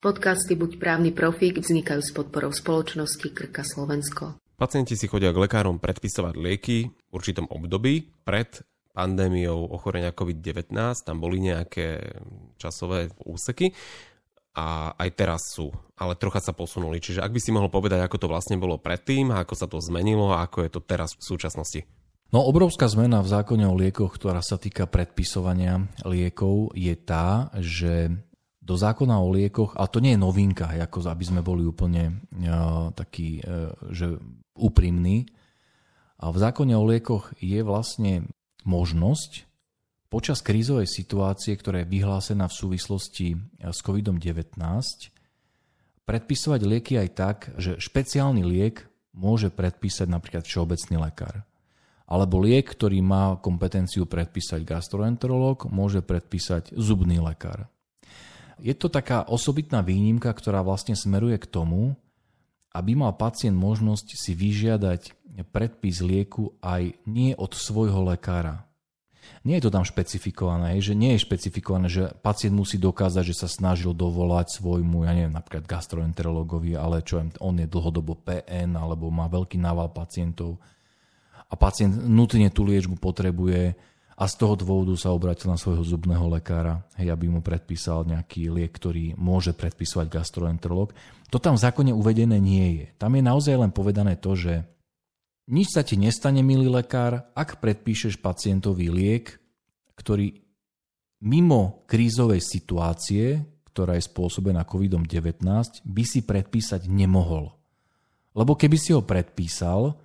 Podcasty Buď právny profík vznikajú s podporou spoločnosti Krka Slovensko. Pacienti si chodia k lekárom predpisovať lieky v určitom období. Pred pandémiou ochorenia COVID-19 tam boli nejaké časové úseky a aj teraz sú, ale trocha sa posunuli. Čiže ak by si mohol povedať, ako to vlastne bolo predtým, ako sa to zmenilo a ako je to teraz v súčasnosti. No obrovská zmena v zákone o liekoch, ktorá sa týka predpisovania liekov, je tá, že do zákona o liekoch, a to nie je novinka, ako aby sme boli úplne uh, takí, uh, že úprimní, a v zákone o liekoch je vlastne možnosť počas krízovej situácie, ktorá je vyhlásená v súvislosti e, s COVID-19, predpisovať lieky aj tak, že špeciálny liek môže predpísať napríklad všeobecný lekár. Alebo liek, ktorý má kompetenciu predpísať gastroenterológ, môže predpísať zubný lekár. Je to taká osobitná výnimka, ktorá vlastne smeruje k tomu, aby mal pacient možnosť si vyžiadať predpis lieku aj nie od svojho lekára. Nie je to tam špecifikované, že nie je špecifikované, že pacient musí dokázať, že sa snažil dovolať svojmu, ja neviem, napríklad gastroenterologovi, ale čo on je dlhodobo PN alebo má veľký nával pacientov a pacient nutne tú liečbu potrebuje, a z toho dôvodu sa obratil na svojho zubného lekára, hej, aby mu predpísal nejaký liek, ktorý môže predpisovať gastroenterolog. To tam v zákone uvedené nie je. Tam je naozaj len povedané to, že nič sa ti nestane, milý lekár, ak predpíšeš pacientovi liek, ktorý mimo krízovej situácie, ktorá je spôsobená COVID-19, by si predpísať nemohol. Lebo keby si ho predpísal,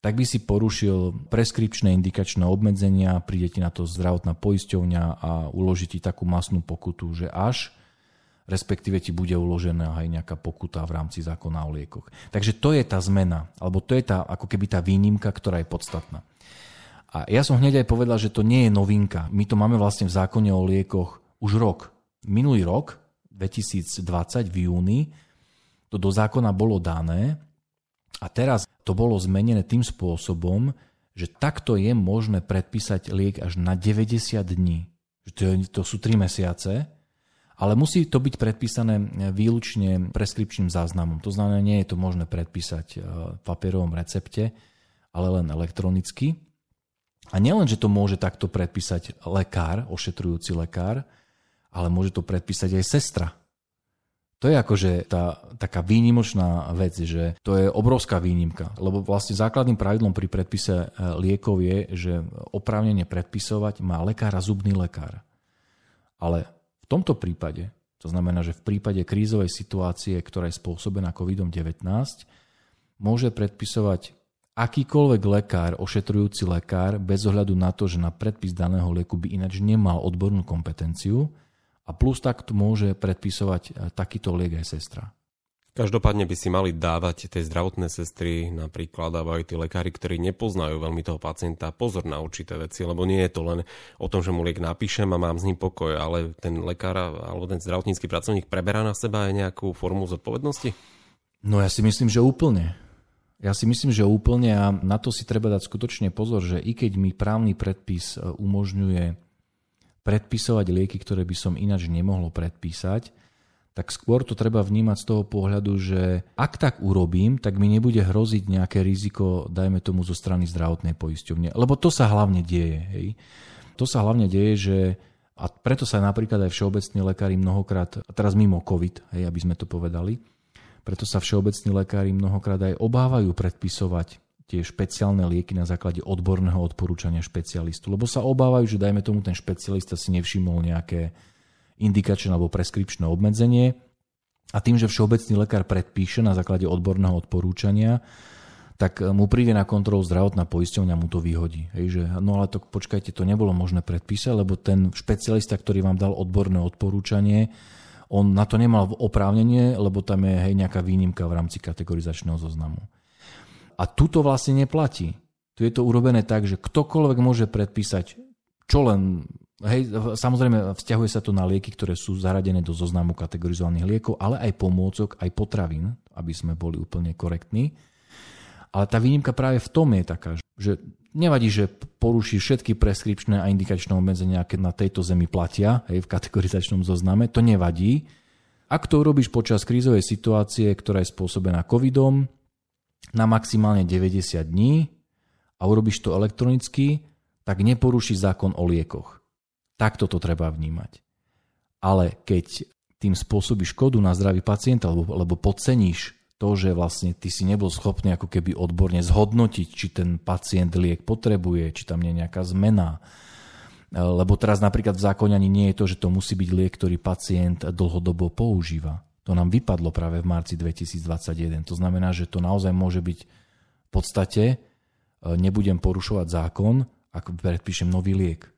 tak by si porušil preskripčné indikačné obmedzenia, príde ti na to zdravotná poisťovňa a uloží ti takú masnú pokutu, že až respektíve ti bude uložená aj nejaká pokuta v rámci zákona o liekoch. Takže to je tá zmena, alebo to je tá ako keby tá výnimka, ktorá je podstatná. A ja som hneď aj povedal, že to nie je novinka. My to máme vlastne v zákone o liekoch už rok. Minulý rok, 2020 v júni, to do zákona bolo dané a teraz to bolo zmenené tým spôsobom, že takto je možné predpísať liek až na 90 dní. To sú 3 mesiace, ale musí to byť predpísané výlučne preskripčným záznamom. To znamená, nie je to možné predpísať e, v papierovom recepte, ale len elektronicky. A nielen, že to môže takto predpísať lekár, ošetrujúci lekár, ale môže to predpísať aj sestra. To je akože tá taká výnimočná vec, že to je obrovská výnimka, lebo vlastne základným pravidlom pri predpise e, liekov je, že oprávnenie predpisovať má lekár a zubný lekár. Ale v tomto prípade, to znamená, že v prípade krízovej situácie, ktorá je spôsobená COVID-19, môže predpisovať akýkoľvek lekár, ošetrujúci lekár, bez ohľadu na to, že na predpis daného lieku by ináč nemal odbornú kompetenciu, a plus takto môže predpisovať e, takýto liek aj sestra. Každopádne by si mali dávať tie zdravotné sestry, napríklad aj tí lekári, ktorí nepoznajú veľmi toho pacienta, pozor na určité veci, lebo nie je to len o tom, že mu liek napíšem a mám s ním pokoj, ale ten lekár alebo ten zdravotnícky pracovník preberá na seba aj nejakú formu zodpovednosti? No ja si myslím, že úplne. Ja si myslím, že úplne a na to si treba dať skutočne pozor, že i keď mi právny predpis e, umožňuje predpisovať lieky, ktoré by som ináč nemohol predpísať, tak skôr to treba vnímať z toho pohľadu, že ak tak urobím, tak mi nebude hroziť nejaké riziko, dajme tomu zo strany zdravotnej poisťovne. Lebo to sa hlavne deje. Hej. To sa hlavne deje, že a preto sa napríklad aj všeobecní lekári mnohokrát, a teraz mimo COVID, hej, aby sme to povedali, preto sa všeobecní lekári mnohokrát aj obávajú predpisovať tie špeciálne lieky na základe odborného odporúčania špecialistu. Lebo sa obávajú, že dajme tomu ten špecialista si nevšimol nejaké indikačné alebo preskripčné obmedzenie a tým, že všeobecný lekár predpíše na základe odborného odporúčania, tak mu príde na kontrolu zdravotná poisťovňa mu to vyhodí. Hej, že, no ale to počkajte, to nebolo možné predpísať, lebo ten špecialista, ktorý vám dal odborné odporúčanie, on na to nemal oprávnenie, lebo tam je hej, nejaká výnimka v rámci kategorizačného zoznamu. A tu to vlastne neplatí. Tu je to urobené tak, že ktokoľvek môže predpísať čo len Hej, samozrejme, vzťahuje sa to na lieky, ktoré sú zaradené do zoznamu kategorizovaných liekov, ale aj pomôcok, aj potravín, aby sme boli úplne korektní. Ale tá výnimka práve v tom je taká, že nevadí, že poruší všetky preskripčné a indikačné obmedzenia, keď na tejto zemi platia hej, v kategorizačnom zozname, to nevadí, Ak to urobíš počas krízovej situácie, ktorá je spôsobená covidom, na maximálne 90 dní a urobíš to elektronicky, tak neporuší zákon o liekoch. Takto to treba vnímať. Ale keď tým spôsobíš škodu na zdravý pacienta, lebo, lebo podceníš to, že vlastne ty si nebol schopný ako keby odborne zhodnotiť, či ten pacient liek potrebuje, či tam nie je nejaká zmena. Lebo teraz napríklad v zákone ani nie je to, že to musí byť liek, ktorý pacient dlhodobo používa. To nám vypadlo práve v marci 2021. To znamená, že to naozaj môže byť v podstate, e, nebudem porušovať zákon, ak predpíšem nový liek.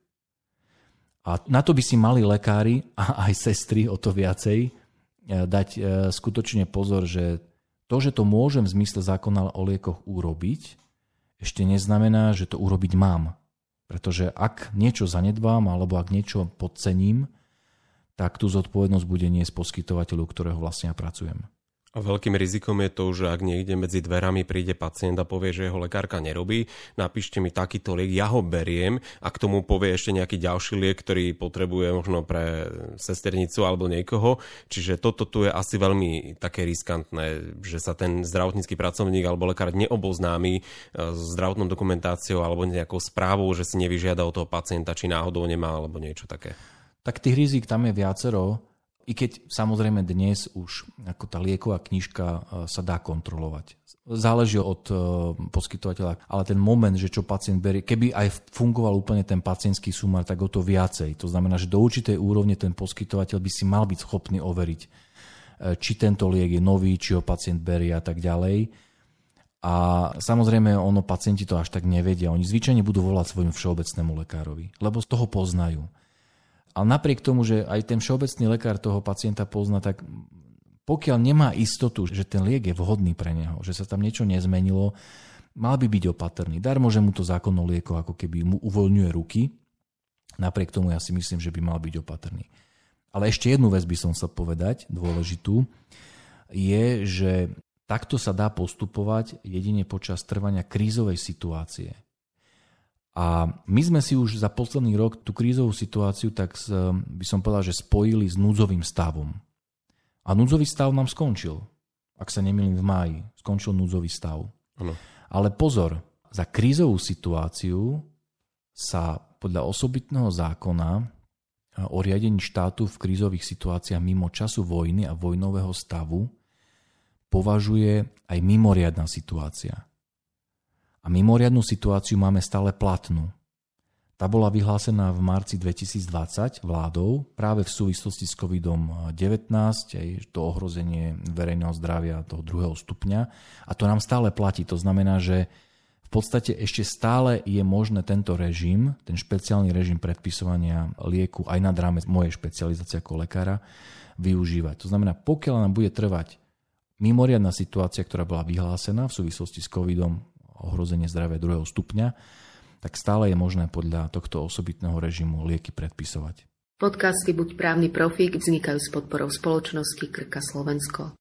A na to by si mali lekári a aj sestry o to viacej e, dať e, skutočne pozor, že to, že to môžem v zmysle zákona o liekoch urobiť, ešte neznamená, že to urobiť mám. Pretože ak niečo zanedbám alebo ak niečo podcením, tak tú zodpovednosť bude niesť poskytovateľu, ktorého vlastne ja pracujem. A veľkým rizikom je to, že ak niekde medzi dverami príde pacient a povie, že jeho lekárka nerobí, napíšte mi takýto liek, ja ho beriem a k tomu povie ešte nejaký ďalší liek, ktorý potrebuje možno pre sesternicu alebo niekoho. Čiže toto tu je asi veľmi také riskantné, že sa ten zdravotnícky pracovník alebo lekár neoboznámi e, s zdravotnou dokumentáciou alebo nejakou správou, že si nevyžiada od toho pacienta, či náhodou nemá alebo niečo také. Tak tých rizik tam je viacero. I keď samozrejme dnes už ako tá lieková knižka e, sa dá kontrolovať. Záleží od e, poskytovateľa, ale ten moment, že čo pacient berie, keby aj fungoval úplne ten pacientský sumár, tak o to viacej. To znamená, že do určitej úrovne ten poskytovateľ by si mal byť schopný overiť, e, či tento liek je nový, či ho pacient berie a tak ďalej. A samozrejme, ono pacienti to až tak nevedia. Oni zvyčajne budú volať svojmu všeobecnému lekárovi, lebo z toho poznajú. Ale napriek tomu, že aj ten všeobecný lekár toho pacienta pozná, tak pokiaľ nemá istotu, že ten liek je vhodný pre neho, že sa tam niečo nezmenilo, mal by byť opatrný. Darmo, že mu to zákon o liekoch ako keby mu uvoľňuje ruky, napriek tomu ja si myslím, že by mal byť opatrný. Ale ešte jednu vec by som chcel povedať, dôležitú, je, že takto sa dá postupovať jedine počas trvania krízovej situácie. A my sme si už za posledný rok tú krízovú situáciu, tak by som povedal, že spojili s núdzovým stavom. A núdzový stav nám skončil. Ak sa nemýlim v máji, skončil núdzový stav. Ano. Ale pozor, za krízovú situáciu sa podľa osobitného zákona o riadení štátu v krízových situáciách mimo času vojny a vojnového stavu považuje aj mimoriadná situácia. A mimoriadnú situáciu máme stále platnú. Tá bola vyhlásená v marci 2020 vládou práve v súvislosti s COVID-19, aj to ohrozenie verejného zdravia toho druhého stupňa. A to nám stále platí. To znamená, že v podstate ešte stále je možné tento režim, ten špeciálny režim predpisovania lieku aj nad rámec mojej špecializácie ako lekára, využívať. To znamená, pokiaľ nám bude trvať mimoriadná situácia, ktorá bola vyhlásená v súvislosti s covidom ohrozenie zdravia druhého stupňa, tak stále je možné podľa tohto osobitného režimu lieky predpisovať. Podcasty Buď právny profík vznikajú s podporou spoločnosti Krka Slovensko.